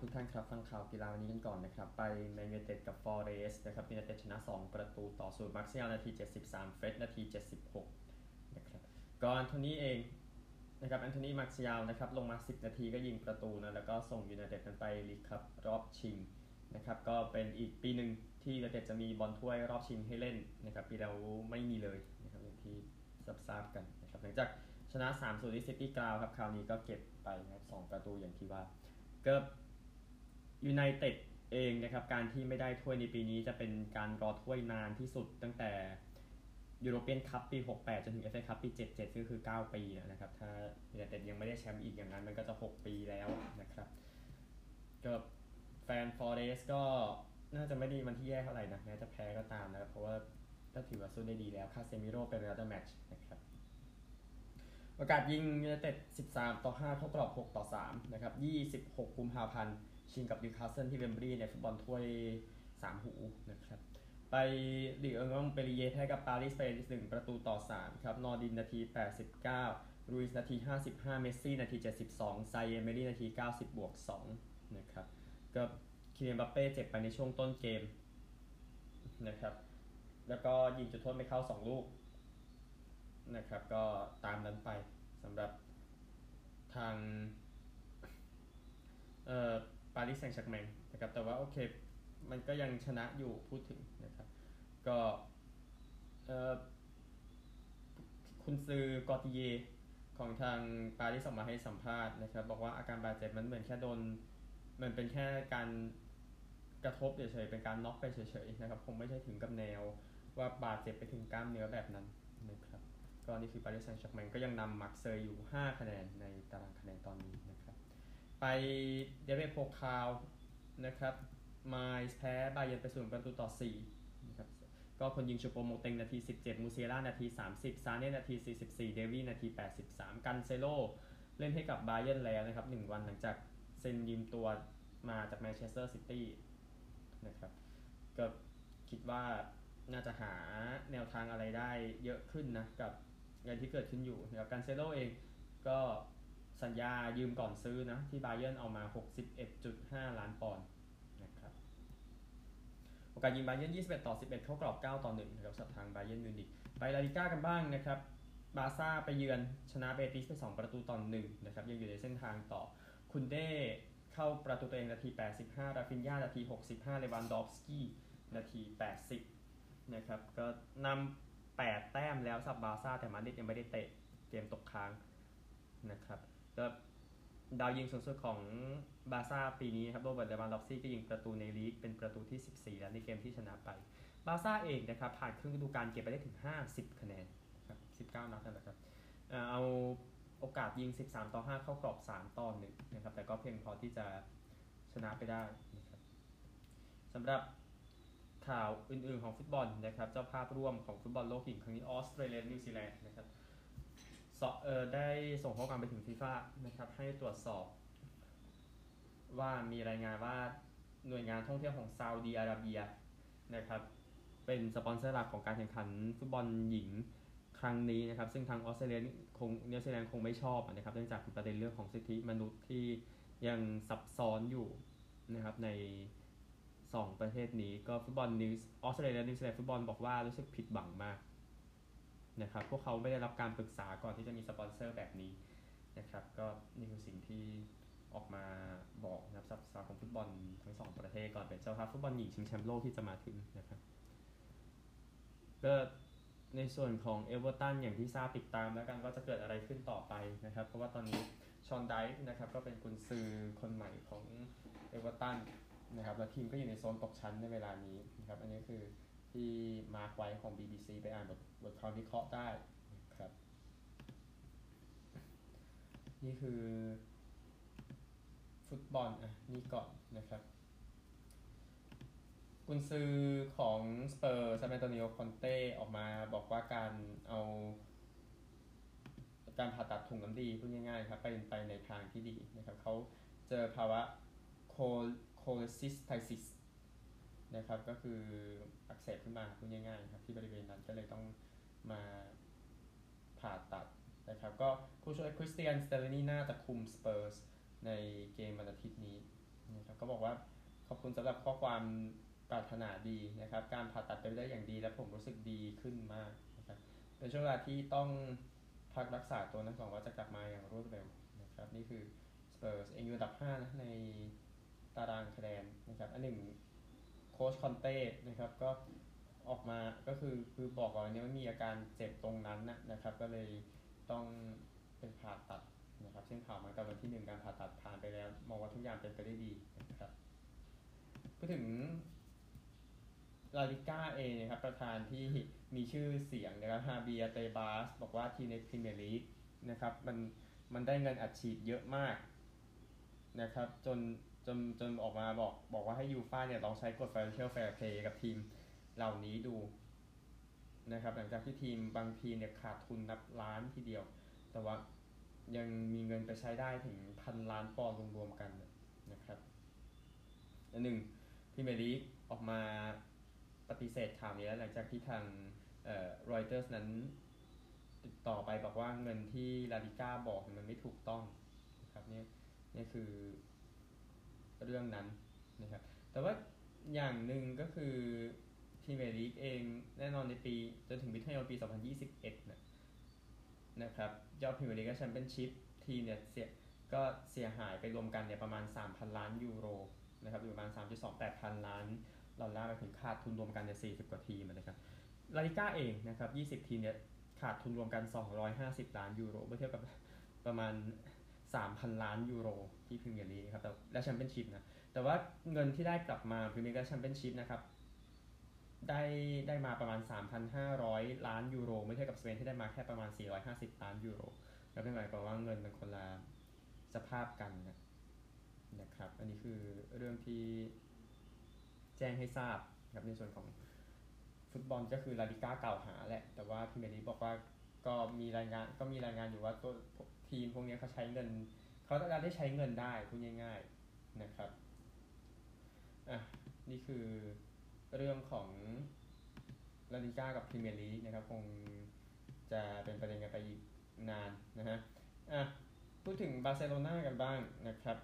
ทุกท่านครับฟังข่าวกีฬาวันนี้กันก่อนนะครับ ไปแมนยูไนเต็ดกับฟอเรสต์นะครับยูไนเต็ดชนะ 2 ประตูต่อศูนย์มาร์เซียลนาที 73 เฟรดนาที 76 นะครับก็อองโทนี่เองนะครับอองโทนี่มาร์เซียลนะครับลงมา 10 นาทีก็ยิงประตูนะแล้วก็ส่งยูไนเต็ดกันไปลีกคัพรอบชิงนะครับก็เป็นอีกปีหนึ่งที่ยูไนเต็ดจะมีบอลถ้วยรอบชิงให้เล่นนะครับปีแล้วไม่มีเลยนะครับอย่างที่ทราบกันนะครับหลังจากชนะ3 0ที่ City Ground ครับคราวนี้ก็เก็บไปนะครับ2ประตูอย่างที่ว่าเก็ ยูไนเต็ดเองนะครับการที่ไม่ได้ถ้วยในปีนี้จะเป็นการรอถ้วยนานที่สุดตั้งแต่ยูโรเปียนคัพปี 68 จนถึงเอฟเอคัพปี 77 ก็คือ 9 ปีนะครับ ถ้ายูไนเต็ดยังไม่ได้แชมป์อีกอย่างนั้นมันก็จะ 6 ปีแล้วนะครับก็แฟนฟอเรสต์ก็น่าจะไม่ดีมันที่แย่เท่าไหร่นะแม้จะแพ้ก็ตามนะครับเพราะว่าก็ถือว่าสู้ได้ดีแล้วคาเซมิโร่เป็น man of the match นะครับโอกาสยิงยูไนเต็ด 13 ต่อ 5 เข้ากรอบ 6 ต่อ 3 นะครับ 26 กุมภาพันธ์ ชิงกับนิวคาสเซิลที่เวมบลีย์ในฟุตบอลถ้วย3หูนะครับ ไปลีกเอิงมงต์เปลลิเย่ร์แพ้กับปารีสเป็น1ประตูต่อ3ครับ นอร์ดินนาที 89รูอิสนาที 55 เมสซี่นาที 72 ซาอีร์เอเมรี่นาที 90 บวก2นะครับก็คิเลียนเอ็มบัปเป้เจ็บไปในช่วงต้นเกมนะครับ แล้วก็ยิงจุดโทษไม่เข้า 2 ลูกนะครับ ก็ตามนั้นไปสำหรับทางเอ่อ ปารีสแซงต์แชร์แมงนะครับแต่ว่าโอเคมันก็ยังชนะอยู่พูดถึงนะครับก็เอ่อคุณซือกอติเยของทางปารีสออกมาให้สัมภาษณ์นะครับ บอกว่าอาการบาดเจ็บมันเหมือนแค่โดนมันเป็นแค่การกระทบเฉยๆเป็นการน็อกไปเฉยๆนะครับคงไม่ใช่ถึงกับแนวว่าบาดเจ็บไปถึงกล้ามเนื้อแบบนั้นนะครับก็นี่คือปารีสแซงต์แชร์กแมงก็ยังนำมาร์กเซยอยู่ 5 คะแนนในตารางคะแนนตอนนี้นะ ไปเดเอฟเบโพคาลนะครับไมนซ์แพ้บาเยิร์นไปศูนย์ประตูต่อ4นะครับก็คนยิงชูโปโมเต็งนาที 17 มูเซียล่านาที 30 ซาเน่นาที 44 เดวี่ส์นาที 83 กันเซโล่เล่นให้กับบาเยิร์นแล้วนะครับ 1 วันหลังจากเซ็นยืมตัวมาจากแมนเชสเตอร์ซิตี้นะครับก็คิดว่าน่าจะหาแนวทางอะไรได้เยอะขึ้นนะ กับงานที่เกิดขึ้นอยู่นะครับกันเซโล่เองก็ สัญญายืมก่อนซื้อนะ ที่บาเยิร์นเอามา 61.5 ล้านปอนด์นะครับโอกาสยิงบาเยิร์น21 ต่อ 11 เข้ากรอบ 9 ต่อ1นะครับสำหรับทางบาเยิร์นมิวนิกไปลาลีกากันบ้างนะครับบาร์ซ่าไปเยือนชนะเบติสไป 2 ประตูต่อ1นะครับยังอยู่ในเส้นทางก็คุนเด้เข้าประตูตัวเองนาที 85 ราฟินยานาที 65 เลวานดอฟสกี้นาที 80 นะครับก็นำ8 แต้มแล้วสำหรับบาร์ซ่าแต่มาดริดยังไม่ได้เตะเกมตกค้างนะครับ ก็ดาวยิงสูงสุดของบาร์ซ่าปีนี้ครับโรเบิร์ตเลวานดอฟสกี้ก็ยิงประตูในลีกเป็นประตูที่ 14 แล้วในเกมที่ชนะไป บาร์ซ่าเองนะครับผ่านครึ่งฤดูกาลเก็บไปได้ถึง 50 คะแนนครับ19 นัดนะครับเอาโอกาสยิง 13 ต่อ 5 เข้ากรอบ 3 ต่อ1นะครับแต่ก็เพียงพอที่จะชนะไปได้นะครับสำหรับข่าวอื่นๆของฟุตบอลนะครับเจ้าภาพร่วมของฟุตบอลโลกหญิงครั้งนี้ออสเตรเลียนิวซีแลนด์นะครับ เออได้ส่งข้อความไปถึงฟีฟ่านะครับให้ตรวจสอบ ว่ามีรายงานว่าหน่วยงานท่องเที่ยวของซาอุดีอาระเบียนะครับเป็นสปอนเซอร์หลักของการแข่งขันฟุตบอลหญิงครั้งนี้นะครับ ซึ่งทางออสเตรเลียคงนิวซีแลนด์คงไม่ชอบนะครับเนื่องจากประเด็นเรื่องของสิทธิมนุษย์ที่ยังซับซ้อนอยู่นะครับใน 2 ประเทศนี้ก็ฟุตบอลนิวออสเตรเลียนิวซีแลนด์ฟุตบอลบอกว่ารู้สึกผิดหวังมาก นะครับพวกเขาไม่ได้รับการปรึกษาก่อนที่จะมีสปอนเซอร์แบบนี้นะครับก็นี่คือสิ่งที่ออกมาบอกนะครับสำหรับสมาคมของฟุตบอลทั้งสองประเทศก่อนเป็นเจ้าภาพฟุตบอลหญิงชิงแชมป์โลกที่จะมาถึงนะครับก็ในส่วนของเอเวอร์ตันอย่างที่ทราบติดตามแล้วกันว่าจะเกิดอะไรขึ้นต่อไปนะครับ เพราะว่าตอนนี้ฌอนไดช์นะครับก็เป็นกุนซือคนใหม่ของเอเวอร์ตันนะครับแล้วทีมก็อยู่ในโซนตกชั้นในเวลานี้นะครับอันนี้คือ ที่ mark ไว้ของ BBC ไปอ่านบทบทความวิเคราะห์ได้ครับ นี่คือฟุตบอลอะนี่ก่อนนะครับกุนซือของสเปอร์สอันโตนิโอคอนเต้ออกมาบอกว่าการเอาการผ่าตัดถุงน้ำดีพูดง่ายๆครับไปไปในทางที่ดีนะครับเขาเจอภาวะ cholecystitis นะครับ ก็คืออักเสบขึ้นมาพูดง่ายๆครับที่บริเวณนั้นก็เลยต้องมาผ่าตัดนะครับก็ผู้ช่วยคริสเตียนสเตลลินี่น่าจะคุมสเปอร์สในเกมวันอาทิตย์นี้นะครับก็บอกว่าขอบคุณสำหรับข้อความปรารถนาดีนะครับ การผ่าตัดไปได้อย่างดี และผมรู้สึกดีขึ้นมากนะครับในช่วงเวลาที่ต้องพักรักษาตัวนั้นหวังว่าจะกลับมาอย่างรวดเร็วนะครับนี่คือสเปอร์สเองอยู่อันดับ5นะในตารางคะแนนนะครับอันหนึ่ง ค้ชคอนเต้นะครับก็ออกมาก็คือคือบอกก่อนนี้ว่ามีอาการเจ็บตรงนั้นนะนะครับ ก็เลยต้องเป็นผ่าตัดนะครับซึ่งข่าวมากับวันที่หนึ่งการผ่าตัดผ่านไปแล้ว มองว่าทุกอย่างเป็นไปได้ดีนะครับพูดถึงลาลิก้าเองนะครับประธานที่มีชื่อเสียงนะครับฮาเบียเตบาสบอกว่าทีมในพรีเมียร์ลีกนะครับมันมันได้เงินอัดฉีดเยอะมากนะครับจน จนจนออกมาบอกบอกว่าให้ยูฟ่าเนี่ยลองใช้กฎ financial fair play กับทีมเหล่านี้ดูนะครับ หลังจากที่ทีมบางทีเนี่ยขาดทุนนับล้านทีเดียว แต่ว่ายังมีเงินไปใช้ได้ถึงพันล้านปอนด์รวมๆกันนะครับอันหนึ่งพรีเมียร์ลีกออกมาปฏิเสธข่าวนี้แล้วหลังจากที่ทางรอยเตอร์สนั้นติดต่อไปบอกว่าเงินที่ลาลีกาบอกมันไม่ถูกต้องนะครับนี่นี่คือ เรื่องนั้นนะครับแต่ว่าอย่างหนึ่งก็คือพรีเมียร์ลีกเองแน่นอนในปีจนถึงมิถุนายนปี 2021นะนะครับยอดพรีเมียร์ลีกและแชมเปี้ยนชิพทีเนี่ยเสียก็เสียหายไปรวมกันเนี่ยประมาณ 3,000 ล้านยูโรนะครับอยู่ประมาณ 3.28 พันล้านดอลลาร์ไปถึงขาดทุนรวมกันเนี่ย 40 กว่าทีมนะครับลาลิก้าเองนะครับ 20 ทีมเนี่ยขาดทุนรวมกัน 250 ล้านยูโรเมื่อเทียบกับประมาณ 3,000 ล้านยูโรที่พรีเมียร์ลีกครับและแชมเปี้ยนชิพนะแต่ว่าเงินที่ได้กลับมาพรีเมียร์และแชมเปี้ยนชิพนะครับได้ได้มาประมาณ 3,500 ล้านยูโรไม่เทียบกับสเปนที่ได้มาแค่ประมาณ 450 ล้านยูโรแล้วเป็นหมายความว่าเงินมันคนละสภาพกันนะนะครับ อันนี้คือเรื่องที่แจ้งให้ทราบครับในส่วนของฟุตบอลก็คือลาลิก้ากล่าวหาแหละ แต่ว่าพรีเมียร์ลีกบอกว่า ก็มีรายงานก็มีรายงานอยู่ว่าตัวทีมพวกนี้เขาใช้เงินเขาต้องการได้ใช้เงินได้พูดง่าย ๆนะครับอะนี่คือเรื่องของลาลิก้ากับพรีเมียร์ลีกนะครับคงจะเป็นประเด็นกันไปอีกนานนะฮะอะพูดถึงบาร์เซโลนากันบ้างนะครับ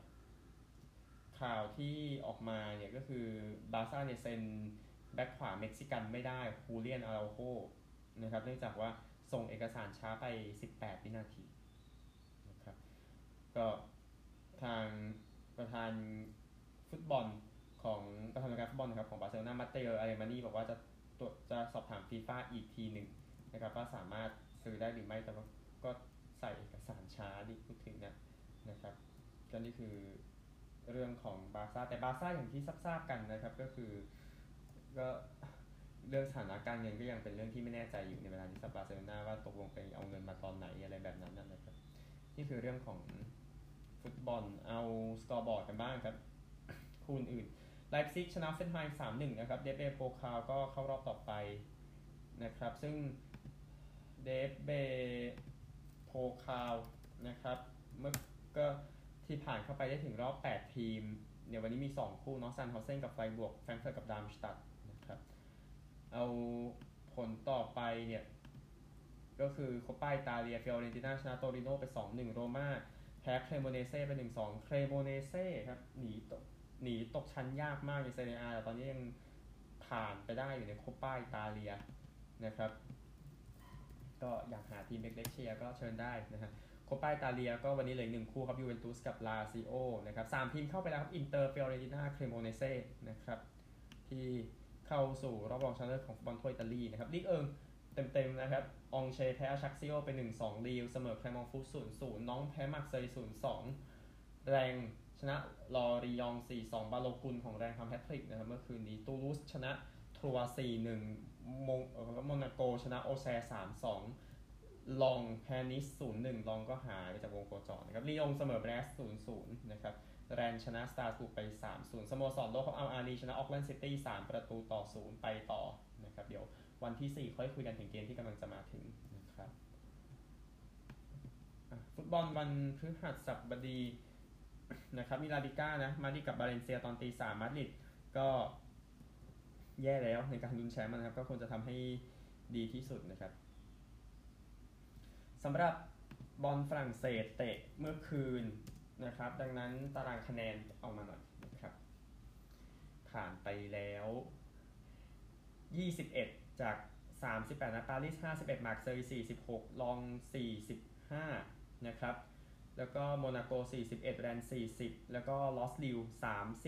ข่าวที่ออกมาเนี่ยก็คือบาร์ซ่าเนี่ยเซ็นแบ็คขวาเม็กซิกันไม่ได้ฮูเลียนอาเราโฆนะครับเนื่องจากว่า ส่งเอกสารช้าไป 18 วินาทีนะครับก็ทางประธานฟุตบอลของประธานการฟุตบอลนะครับของบาร์เซโลนามาเตโออาเรมานีบอกว่าจะตัวจะสอบถามฟีฟ่าอีกทีหนึ่งนะครับว่าสามารถซื้อได้หรือไม่แต่ว่าก็ใส่เอกสารช้าดิพูดถึงนะนะครับก็นี่คือเรื่องของบาร์ซ่าแต่บาร์ซ่าอย่างที่ทราบกันนะครับก็คือก็ เรื่องสถานะการเงินก็ยังเป็นเรื่องที่ไม่แน่ใจอยู่ในเวลาที่ซับบาร์เซโลนาว่าตกลงไปเอาเงินมาตอนไหนอะไรแบบนั้นนะครับนี่คือเรื่องของฟุตบอลเอาสกอร์บอร์ดกันบ้างครับ คู่อื่นไลป์ซิกชนะฮอฟเฟนไฮม์สามหนึ่งนะครับเดเอฟเบโพคาลก็เข้ารอบต่อไปนะครับ ซึ่งเดเอฟเบโพคาลนะครับเมื่อก็ที่ผ่านเข้าไปได้ถึงรอบ 8 ทีม เดี๋ยววันนี้มี 2 คู่เนาะซันด์เฮาเซนกับไฟรบวร์ก แฟรงก์เฟิร์ตกับดาร์มสตัดท์ เอาผลต่อไปเนี่ย ก็คือโคปปาอิตาเลียฟิออเรนติน่าชนะโตริโนไป 2-1 โรม่าแพ้เครโมเนเซ่ไป 1-2 เครโมเนเซ่ครับหนีตกหนีตกชั้นยากมากในเซเรียอาแต่ตอนนี้ยังผ่านไปได้อยู่ในโคปปาอิตาเลียนะครับ ก็อยากหาทีมเล็กๆเชียร์ก็เชิญได้นะฮะโคปปาอิตาเลียก็วันนี้เหลือหนึ่งคู่ครับยูเวนตุสกับลาซิโอนะครับสามทีมเข้าไปแล้วครับอินเตอร์ฟิออเรนติน่าเครโมเนเซ่นะครับที่ เข้าสู่รอบรองชนะเลิศของฟุตบอลถ้วยอิตาลีนะครับลีกเอิงเต็มๆนะครับ อองเช่ร์แพ้อฌักซิโอไป1-2ลีลล์เสมอแกลร์มงต์ฟุต0-0น็องต์แพ้มาร์กเซย0-2แร็งส์ชนะลอริยองต์ 4-2 บาโลกุนของแร็งส์ทำแฮตทริกนะครับเมื่อคืนนี้ตูลูสชนะทรัวส์4-1โมโมนาโกชนะโอแซร์3-2 ล็องส์แพ้นีซ 0-1 ล็องส์ก็หายไปจากวงโคจรนะครับลียงเสมอแบรสต์0-0 นะครับ แรนส์ชนะสตราส์บูร์กไป 3-0สโมสรโลกของอัลอาห์ลีชนะโอ๊คแลนด์ซิตี้3ประตูต่อ 0 ไปต่อนะครับเดี๋ยววันที่ 4 ค่อยคุยกันถึงเกมที่กำลังจะมาถึงนะครับฟุตบอลวันพฤหัสบดีนะครับมีลาดิก้านะมาดิกับบาเลนเซียตอนตีสามมาดริดก็แย่แล้วในการลุ้นแชมป์นะครับ ก็ควรจะทำให้ดีที่สุดนะครับสำหรับบอลฝรั่งเศสเตะเมื่อคืน นะครับ ดังนั้นตารางคะแนนออกมาหน่อยนะครับ ผ่านไปแล้ว 21 จาก 38 นะปารีส 51 มาร์กเซย์46 ล็องส์ 45 นะครับ แล้วก็โมนาโก 41 แรนส์40 แล้วก็ลอสก์ลีลล์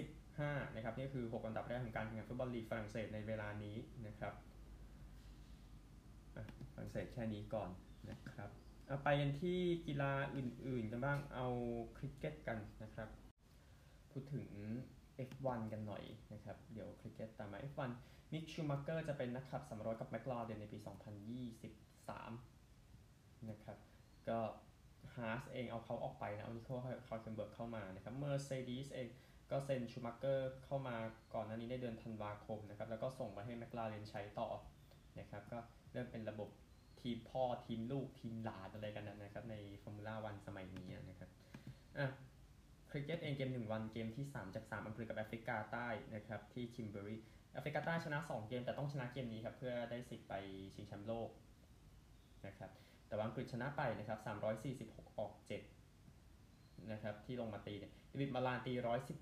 35 นะครับ นี่คือ 6 อันดับแรกของการแข่งขันฟุตบอลลีกฝรั่งเศสในเวลานี้นะครับฝรั่งเศสแค่นี้ก่อนนะครับ เอาไปกันที่กีฬาอื่นๆกันบ้างเอาคริกเก็ตกันนะครับ พูดถึง F1 กันหน่อยนะครับ เดี๋ยวคริกเก็ตตามมา F1 มิกชูมักเกอร์จะเป็นนักขับสำรองกับแมคลาเรนในปี 2023 นะครับ ก็ฮาร์สเองเอาเขาออกไปนะ เอานิโคลคาร์เคนเบิร์กเข้ามานะครับเมอร์เซเดสเองก็เซ็นชูมักเกอร์เข้ามาก่อนหน้านี้ในเดือนธันวาคมนะครับ แล้วก็ส่งมาให้แมคลาเรนใช้ต่อนะครับ ก็เริ่มเป็นระบบ ทีมพ่อทีมลูกทีมหลานอะไรกันนะครับ ในฟอร์มูล่าวันสมัยนี้นะครับอะคริกเก็ตเองเกม1วันเกมที่ 3 จาก 3 อังกฤษกับแอฟริกาใต้นะครับที่คิมเบอรีแอฟริกาใต้ชนะ 2 เกมแต่ต้องชนะเกมนี้ครับเพื่อได้สิทธิ์ไปชิงแชมป์โลกนะครับแต่ว่าอังกฤษชนะไปนะครับ346 ออก 7 นะครับ ที่ลงมาตีเนี่ยดาวิดมาลานตี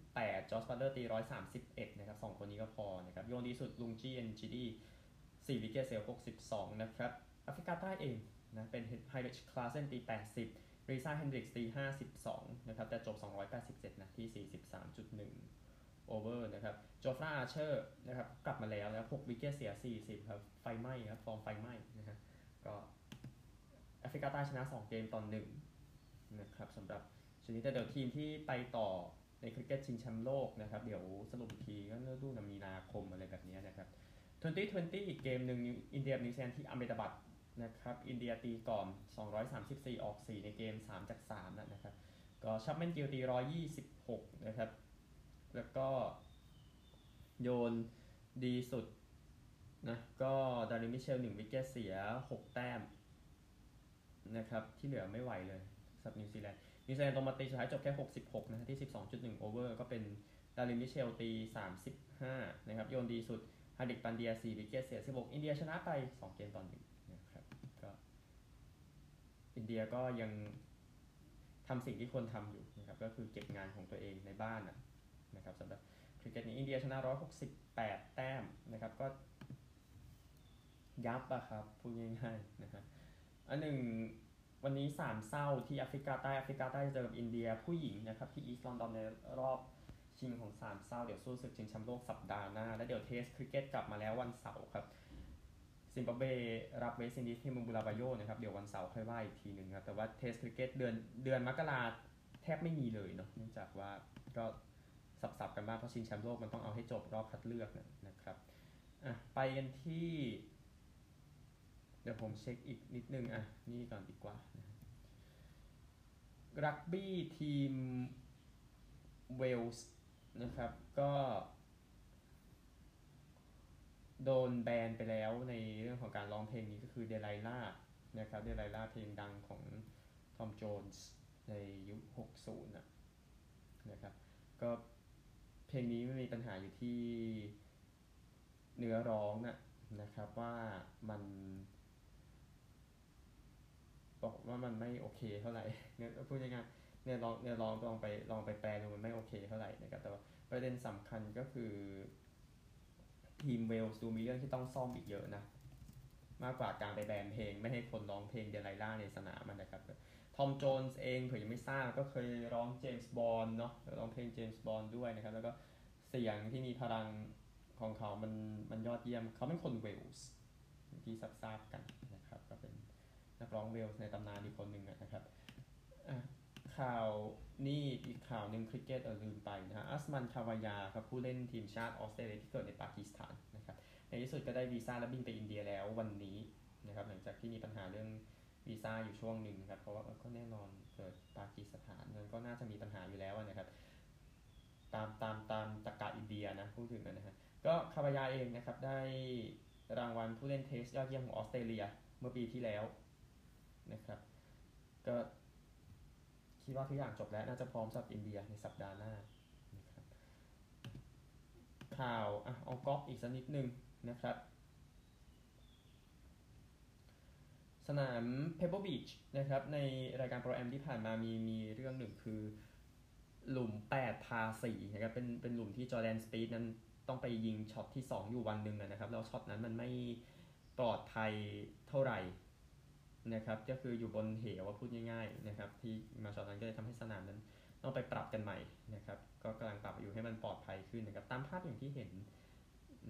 118 จอร์จบัตเลอร์ตี 131 นะครับ2คนนี้ก็พอนะครับ โยนดีสุดลุงกีเอ็นกิดี4 wicket เสีย62นะครับ แอฟริกาใต้เองนะเป็นไฮน์ริชคลาเซนตี 80รีซ่าเฮนดริกส์ตี 52 นะครับ แต่จบ 287นะที่43.1 over นะครับจอฟราอาเชอร์นะครับกลับมาแล้วนะครับ6 wicket เสีย 40 ครับ ไฟไหม้ครับ ฟอร์มไฟไหม้นะฮะก็แอฟริกาใต้ชนะ 2 เกมต่อหนึ่งนะครับสำหรับชนิดแต่เดี๋ยวทีมที่ไปต่อในคริกเก็ตชิงแชมป์โลกนะครับ เดี๋ยวสรุปอีกทีก็เริ่มดูนมีนาคมอะไรแบบนี้นะครับ2020 อีกเกมหนึ่งอินเดียนิวซีแลนด์ที่อาเมดาบัด นะครับ อินเดียตีก่อน234 ออก 4 ในเกม 3 จาก3นะครับ ก็ชุบมานกิลตี 126 นะครับ แล้วก็โยนดีสุดนะก็ดาริลมิตเชล 1 wicket เสีย 6 แต้มนะครับ ที่เหลือไม่ไหวเลยสำหรับนิวซีแลนด์นิวซีแลนด์ลงมาตีสุดท้ายจบแค่ 66 นะที่ 12.1 over ก็เป็นดาริลมิตเชลตี 35 นะครับ โยนดีสุดฮาร์ดิกปันเดีย 4 wicket เสีย 16 อินเดียชนะไป 2 เกมต่อหนึ่ง อินเดียก็ยังทำสิ่งที่ควรทำอยู่นะครับก็คือเก็บงานของตัวเองในบ้านนะครับสำหรับคริกเก็ตนี้อินเดียชนะ 168 แต้มนะครับก็ยับอะครับพูดง่ายๆนะครับอันหนึ่งวันนี้สามเส้าที่แอฟริกาใต้แอฟริกาใต้เจอกับอินเดียผู้หญิงนะครับที่อีสต์ลอนดอนในรอบชิงของสามเส้าเดี๋ยวสู้ศึกชิงแชมป์โลกสัปดาห์หน้า แล้วเดี๋ยว test cricket กลับมาแล้ววันเสาร์ครับ ซิมบับเวรับเวสต์อินดีสที่เมืองบูลาวาโยนะครับเดี๋ยววันเสาร์ค่อยว่าอีกทีหนึ่งครับแต่ว่า test cricket เดือนเดือนมกราแทบไม่มีเลยเนาะเนื่องจากว่าก็สับๆกันมากเพราะชิงแชมป์โลกมันต้องเอาให้จบรอบคัดเลือกนะครับอะไปกันที่ เดี๋ยวผมเช็คอีกนิดนึงอะนี่ก่อนดีกว่ารักบี้ทีมเวลส์นะครับก็ โดนแบนไปแล้วในเรื่องของการร้องเพลงนี้ก็คือเดล y ล่านะครับเดล y ล่าเพลงดังของทอมโจนส์ในยุค 60นะนะครับก็เพลงนี้ไม่มีปัญหาอยู่ที่เนื้อร้องนะนะครับว่ามัน บอกว่ามันไม่โอเคเท่าไหร่เนี่ยพูดง่ายๆเนี่ยลองเนี่ยลองลองไปลองไปแปลดูมันไม่โอเคเท่าไหร่นะครับแต่ว่าประเด็นสำคัญก็คือ ทีมเวลส์ดูมีเรื่องที่ต้องซ่อมอีกเยอะนะ มากกว่าการไปแบนเพลง ไม่ให้คนร้องเพลงเดลไล่าในสนามมันนะครับทอมโจนส์เองเผื่อยังไม่ทราบก็เคยร้องเจมส์บอนด์เนาะร้องเพลงเจมส์บอนด์ด้วยนะครับ แล้วก็เสียงที่มีพลังของเขามันมันยอดเยี่ยม เขาเป็นคนเวลส์ที่ทราบกันนะครับ ก็เป็นนักร้องเวลส์ในตำนานอีกคนหนึ่งนะครับ ข่าวนี่อีกข่าวหนึ่งคริกเก็ตเออลืมไปนะฮะอุสมานคาวาจาครับผู้เล่นทีมชาติออสเตรเลียที่เกิดในปากีสถานนะครับในที่สุดก็ได้วีซ่าและบินไปอินเดียแล้ววันนี้นะครับหลังจากที่มีปัญหาเรื่องวีซ่าอยู่ช่วงหนึ่งครับเพราะว่าก็แน่นอนเกิดปากีสถานมันก็น่าจะมีปัญหาอยู่แล้วนะครับตามตามตามตะกาอินเดียนะพูดถึงนะฮะก็คาวายาเองนะครับได้รางวัลผู้เล่นเทสยอดเยี่ยมของออสเตรเลียเมื่อปีที่แล้วนะครับก็ คิดว่าทุกอย่างจบแล้วน่าจะพร้อมสำหรับอินเดียในสัปดาห์หน้านะครับข่าวอะเอากอล์ฟอีกสักนิดนึงนะครับ สนามเพเ b อร์บีชนะครับในรายการ Pro-Am ที่ผ่านมามีมีเรื่องหนึ่งคือหลุม 8 พาร์4นะครับเป็นเป็นหลุมที่จอร์แดนสปีธนั้นต้องไปยิงช็อตที่ 2 อยู่วันหนึ่งนะครับ แล้วช็อตนั้นมันไม่ปลอดภัยเท่าไหร่ นะครับก็คืออยู่บนเหวว่าพูดง่ายๆนะครับที่มาช็อตนั้นก็เลยทำให้สนามนั้นต้องไปปรับกันใหม่นะครับก็กำลังปรับอยู่ให้มันปลอดภัยขึ้นนะครับตามภาพอย่างที่เห็น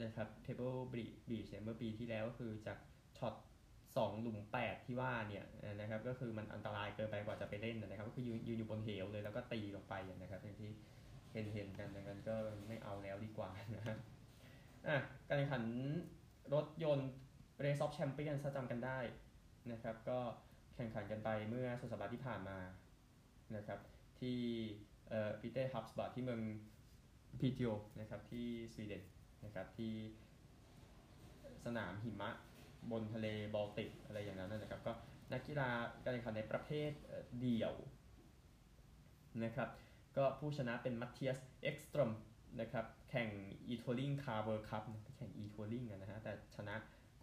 นะครับ Pebble Beach เมื่อปีที่แล้วก็คือจากช็อต2หลุม 8 ที่ว่าเนี่ยนะครับก็คือมันอันตรายเกินไปกว่าจะไปเล่นนะครับก็คือยืนยืนอยู่บนเหวเลยแล้วก็ตีลงไปนะครับอย่างที่เห็นเห็นกันดังนั้นก็ไม่เอาแล้วดีกว่านะฮะอะการแข่งขันรถยนต์ Race of Champions ถ้าจำกันได้ นะครับ ก็แข่งขันกันไปเมื่อสุดสัปดาห์ที่ผ่านมานะครับ ที่เอ่อ Pite Havsbad ที่เมืองพีทิโอนะครับที่สวีเดนนะครับที่สนามหิมะบนทะเลบอลติกอะไรอย่างนั้นนะครับ ก็นักกีฬาการแข่งขันในประเภทเดี่ยวนะครับก็ผู้ชนะเป็นมัตเทียสเอ็กสตรอมนะครับแข่ง eTouring Car World Cup แข่ง eTouring นะฮะแต่ชนะ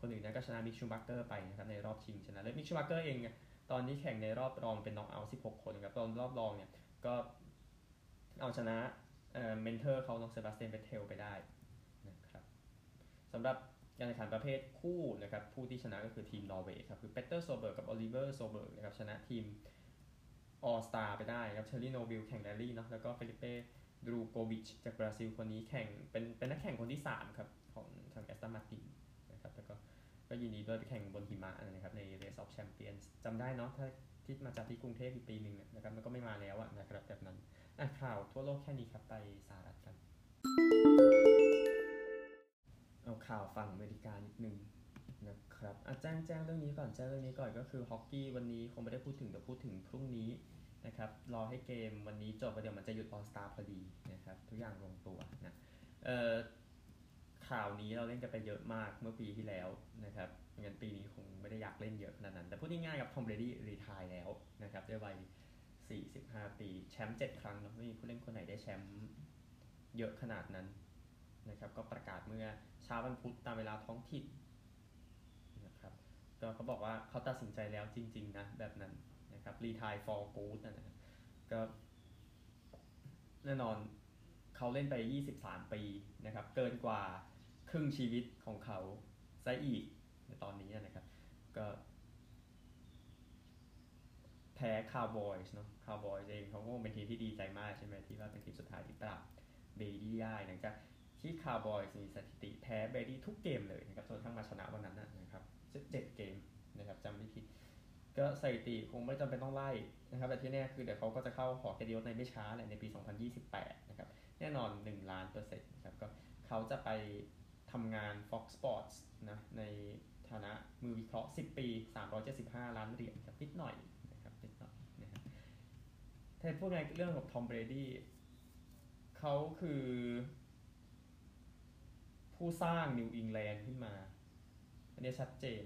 คนอื่นนั้นก็ชนะมิกชูมัคเกอร์ไปนะครับในรอบชิงชนะแล้วมิกชูมัคเกอร์เองตอนนี้แข่งในรอบรองเป็นน็อกเอาท์16 คนครับตอนรอบรองเนี่ยก็เอาชนะเอ่อ mentor เขาน้องเซบาสเตียนเวทเทลไปได้นะครับสำหรับการแข่งขันประเภทคู่นะครับผู้ที่ชนะก็คือทีมนอร์เวย์ครับคือเพตเตอร์โซลเบิร์กกับโอลิเวอร์โซลเบิร์กนะครับชนะทีม All Star ไปได้ครับเธียร์รี่นูวิลล์แข่งแรลลี่เนาะแล้วก็เฟลิเป้ดรูโกวิชจากบราซิลคนนี้แข่งเป็นเป็นนักแข่งคนที่ 3 ครับ ของทางแอสตันมาติน ก็ยินดีด้วยไปแข่งบนหิมะนะครับใน Race of Champions จำได้เนาะถ้าที่มาจากที่กรุงเทพอีกปีหนึ่งนะครับมันก็ไม่มาแล้วนะครับแบบนั้นอะข่าวทั่วโลกแค่นี้ครับไปสหรัฐกันเอาข่าวฝั่งอเมริกานิดนึงนะครับอะแจ้งแจ้งเรื่องนี้ก่อนแจ้งเรื่องนี้ก่อนก็คือฮอกกี้วันนี้คงไม่ได้พูดถึงเดี๋ยวพูดถึงพรุ่งนี้นะครับรอให้เกมวันนี้จบประเดี๋ยวมันจะหยุดออสตาพอดีนะครับทุกอย่างลงตัวนะเอ่อ ข่าวนี้เราเล่นกันไปเยอะมากเมื่อปีที่แล้วนะครับงั้นปีนี้คงไม่ได้อยากเล่นเยอะขนาดนั้น แต่พูดง่ายๆกับทอมเบรดี้รีทายแล้วนะครับด้วยวัย 45 ปีแชมป์ 7 ครั้งเนาะไม่มีผู้เล่นคนไหนได้แชมป์เยอะขนาดนั้นนะครับก็ประกาศเมื่อเช้าวันพุธตามเวลาท้องถิ่นนะครับก็เขาบอกว่าเขาตัดสินใจแล้วจริง ๆ นะ แบบนั้นนะครับ retire for good นะนะก็แน่นอนเขาเล่นไป 23 ปีนะครับ เกินกว่า ครึ่งชีวิตของเขาซะอีกในตอนนี้นะครับ ก็แพ้คาวบอยส์เนาะคาวบอยส์เองเขาก็เป็นทีมที่ดีใจมากใช่ไหมที่ว่าเป็นทีมสุดท้ายที่ปราบเบรดี้ได้หลังจากที่คาวบอยส์มีสถิติแพ้เบรดี้ทุกเกมเลยนะครับจนทั้งมาชนะวันนั้นนะครับเจ็ดเกมนะครับจำไม่ผิดก็สถิติคงไม่จำเป็นต้องไล่นะครับ แต่ที่แน่คือเดี๋ยวเขาก็จะเข้าหอเกียรติยศในไม่ช้าแหละในปี 2028 นะครับ แน่นอน 1 ล้านเปอร์เซ็นต์นะครับก็เขาจะไป ทำงาน Fox Sports นะในฐานะมือวิเคราะห์ 10 ปี 375 ล้านเหรียญครับนิดหน่อยนะครับนิดหน่อยนะครับถ้าพูดในเรื่องของทอมเบรดี้เขาคือ ผู้สร้างนิวอิงแลนด์ขึ้นมา อันนี้ชัดเจน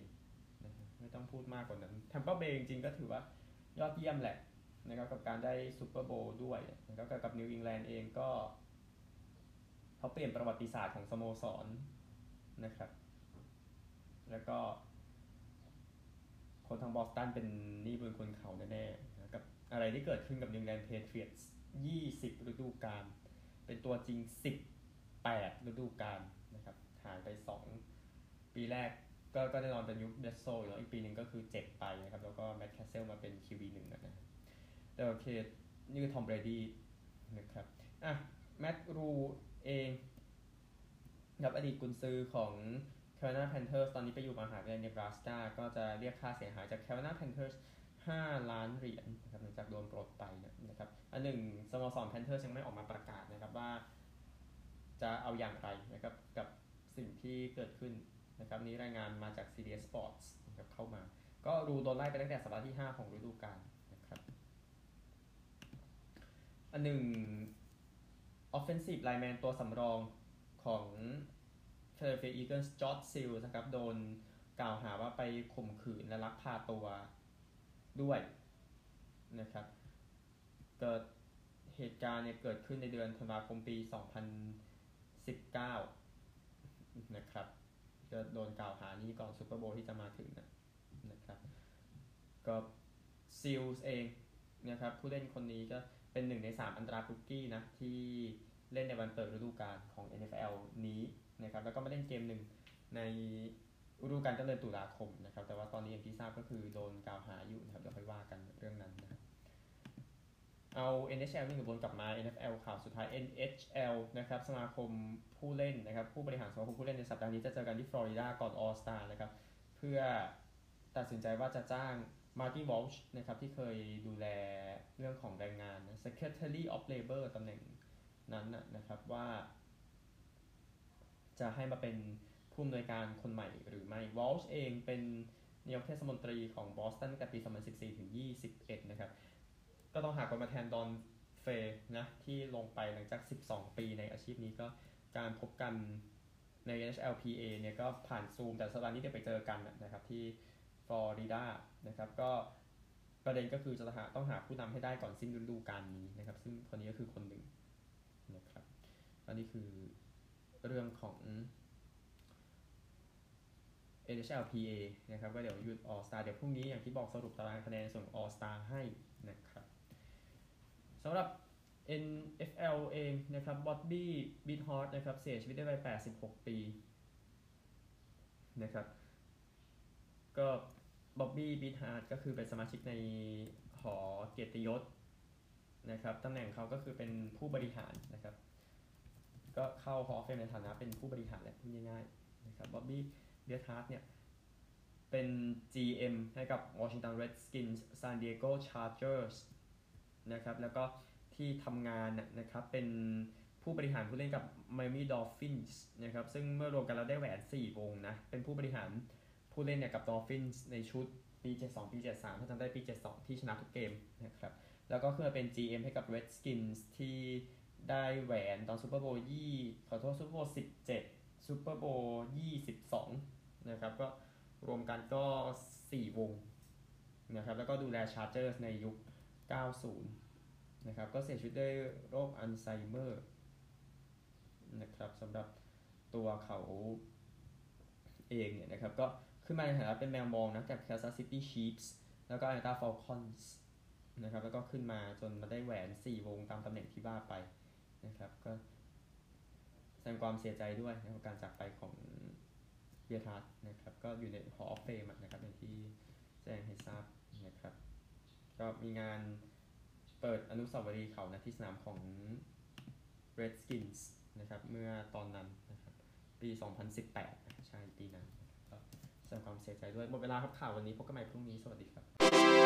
นะครับไม่ต้องพูดมากกว่านั้นแทมเปอร์เบย์จริงๆก็ถือว่ายอดเยี่ยมแหละนะครับกับการได้ซูเปอร์โบว์ด้วยนะครับกับนิวอิงแลนด์เองก็เขาเปลี่ยนประวัติศาสตร์ของสโมสร นะครับ แล้วก็ คนทางบอสตันเป็นหนี้บุญคุณเขาแน่ๆนะกับอะไรที่เกิดขึ้นกับนิวอิงแลนด์เพเทรียตส์20ฤดูกาล เป็นตัวจริง18ฤดูกาลนะครับหายไป2ปีแรกก็ก็แน่นอนเป็นยุคเบลดโซแล้วอีกปีหนึ่งก็คือเจ็บไปนะครับ แล้วก็แมตต์แคสเซิลมาเป็น QB หนึ่งนะแต่โอเค นี่คือทอมเบรดี้นะครับ อะ แมตต์รูห์ลเอง กับอดีตกุนซือของ c a r o l i n a Panthers ตอนนี้ไปอยู่มหาวิทยาลัยเนบราสกาก็จะเรียกค่าเสียหายจาก Carolina Panthers 5 ล้านเหรียญนะครับหลังจากโดนปลดไปนะครับอันหนึ่งสโมสร Panthers ยังไม่ออกมาประกาศนะครับว่า จะเอาอย่างไรนะครับกับสิ่งที่เกิดขึ้นนะครับนี้รายงานมาจาก CBS Sports นะครับเข้ามา ก็รูโดนไล่ไปตั้งแต่สัปดาห์ที่ 5 ของฤดูกาลนะครับอันหนึ่ง offensive lineman ตัวสำรอง ของ Philadelphia Eagles จอร์จซิลนะครับ โดนกล่าวหาว่าไปข่มขืนและลักพาตัวด้วยนะครับ เกิดเหตุการณ์เนี่ยเกิดขึ้นในเดือนธันวาคมปี 2019 นะครับก็โดนกล่าวหานี้ก่อนซูเปอร์โบว์ที่จะมาถึงนะนะครับก็ซิลส์เองนะครับผู้เล่นคนนี้ก็เป็นหนึ่งใน3อันตราคุกกี้นะที่ เล่นในวันเปิดฤดูกาลของ NFL นี้นะครับแล้วก็มาเล่นเกมหนึ่งในฤดูกาลก็เดือนตุลาคมนะครับ แต่ว่าตอนนี้อย่างที่ทราบก็คือโดนกล่าวหาอยู่นะครับเดี๋ยวค่อยว่ากันเรื่องนั้นนะครับเอา NHL นี่วนกลับมา NFL ข่าวสุดท้าย NHL นะครับสมาคมผู้เล่นนะครับผู้บริหารสมาคมผู้เล่นในสัปดาห์นี้จะเจอกันที่ฟลอริดาก่อน All Star นะครับเพื่อตัดสินใจว่าจะจ้าง Marty Walsh นะครับที่เคยดูแลเรื่องของแรงงานนะ Secretary of Labor ตำแหน่ง นั้นนะครับว่า จะให้มาเป็นผู้อำนวยการคนใหม่หรือไม่ Walsh เองเป็นนายกเทศมนตรีของบอสตันตั้งแต่ปี 2014 ถึง 21 นะครับ ก็ต้องหาคนมาแทนดอนเฟย์นะ ที่ลงไปหลังจาก 12 ปีในอาชีพนี้ก็การพบกันใน NHLPA เนี่ยก็ผ่านซูม แต่สัปดาห์นี้จะไปเจอกันนะครับที่ฟลอริดานะครับก็ประเด็นก็คือจะหาต้องหาผู้นำให้ได้ก่อนสิ้นฤดูกาลนี้นะครับ ซึ่งคนนี้ก็คือคนหนึ่ง อันนี้คือเรื่องของ NHLPA นะครับก็เดี๋ยวหยุด All Star เดี๋ยวพรุ่งนี้อย่างที่บอกสรุปตารางคะแนนส่วน All Star ให้นะครับสำหรับ NFL เองนะครับบ o บบี้บีทฮอร์นะครับเสียชีวิตได้วัย86 ปีนะครับก็บ๊อบบี้บีทฮาร์ดก็คือเป็นสมาชิกในหอเกียรติยศนะครับตำแหน่งเขาก็คือเป็นผู้บริหารนะ ก็เข้าหอ Fame ในฐานะเป็นผู้บริหารแหละพูดง่ายๆนะครับบ๊อบบี้บีทฮาร์ดเนี่ยเป็น GM ให้กับ Washington Redskins San Diego Chargers นะครับแล้วก็ที่ทำงานนะครับเป็นผู้บริหารผู้เล่นกับ Miami Dolphins นะครับซึ่งเมื่อรวมกันแล้วได้แหวน 4 วงนะ เป็นผู้บริหารผู้เล่นเนี่ยกับ Dolphins ในชุดปี 72 ปี 73 ถ้าจำได้ปี 72 ที่ชนะทุกเกมนะครับแล้วก็ขึ้นมาเป็น GM ให้กับ Redskins ที่ ได้แหวนตอนซูเปอร์โบว์ยี่ขอโทษซูเปอร์โบว์17ซูเปอร์โบว์22นะครับก็รวมกันก็4วงนะครับแล้วก็ดูแลชาร์เจอร์สในยุค 90 นะครับก็เสียชีวิตด้วยโรคอัลไซเมอร์นะครับสำหรับตัวเขาเองเนี่ยนะครับก็ขึ้นมาในฐานะเป็นแมวมองนะกับ Kansas City Chiefs แล้วก็ Atlanta Falcons นะครับแล้วก็ขึ้นมาจนมาได้แหวน 4 วงตามตำแหน่งที่ว่าไป นะครับ ก็แสดงความเสียใจด้วยนะครับการจากไปของเบียร์ทัสนะครับ ก็อยู่ใน Hall of Fame อะนะครับอย่างที่แจ้งให้ทราบนะครับ ก็มีงานเปิดอนุสาวรีย์เขานะที่สนามของ Redskins นะครับ เมื่อตอนนั้นนะครับ ปี 2018นะใช่ปีนั้นก็แสดงความเสียใจด้วย หมดเวลาครับข่าววันนี้พบกันใหม่พรุ่งนี้ สวัสดีครับ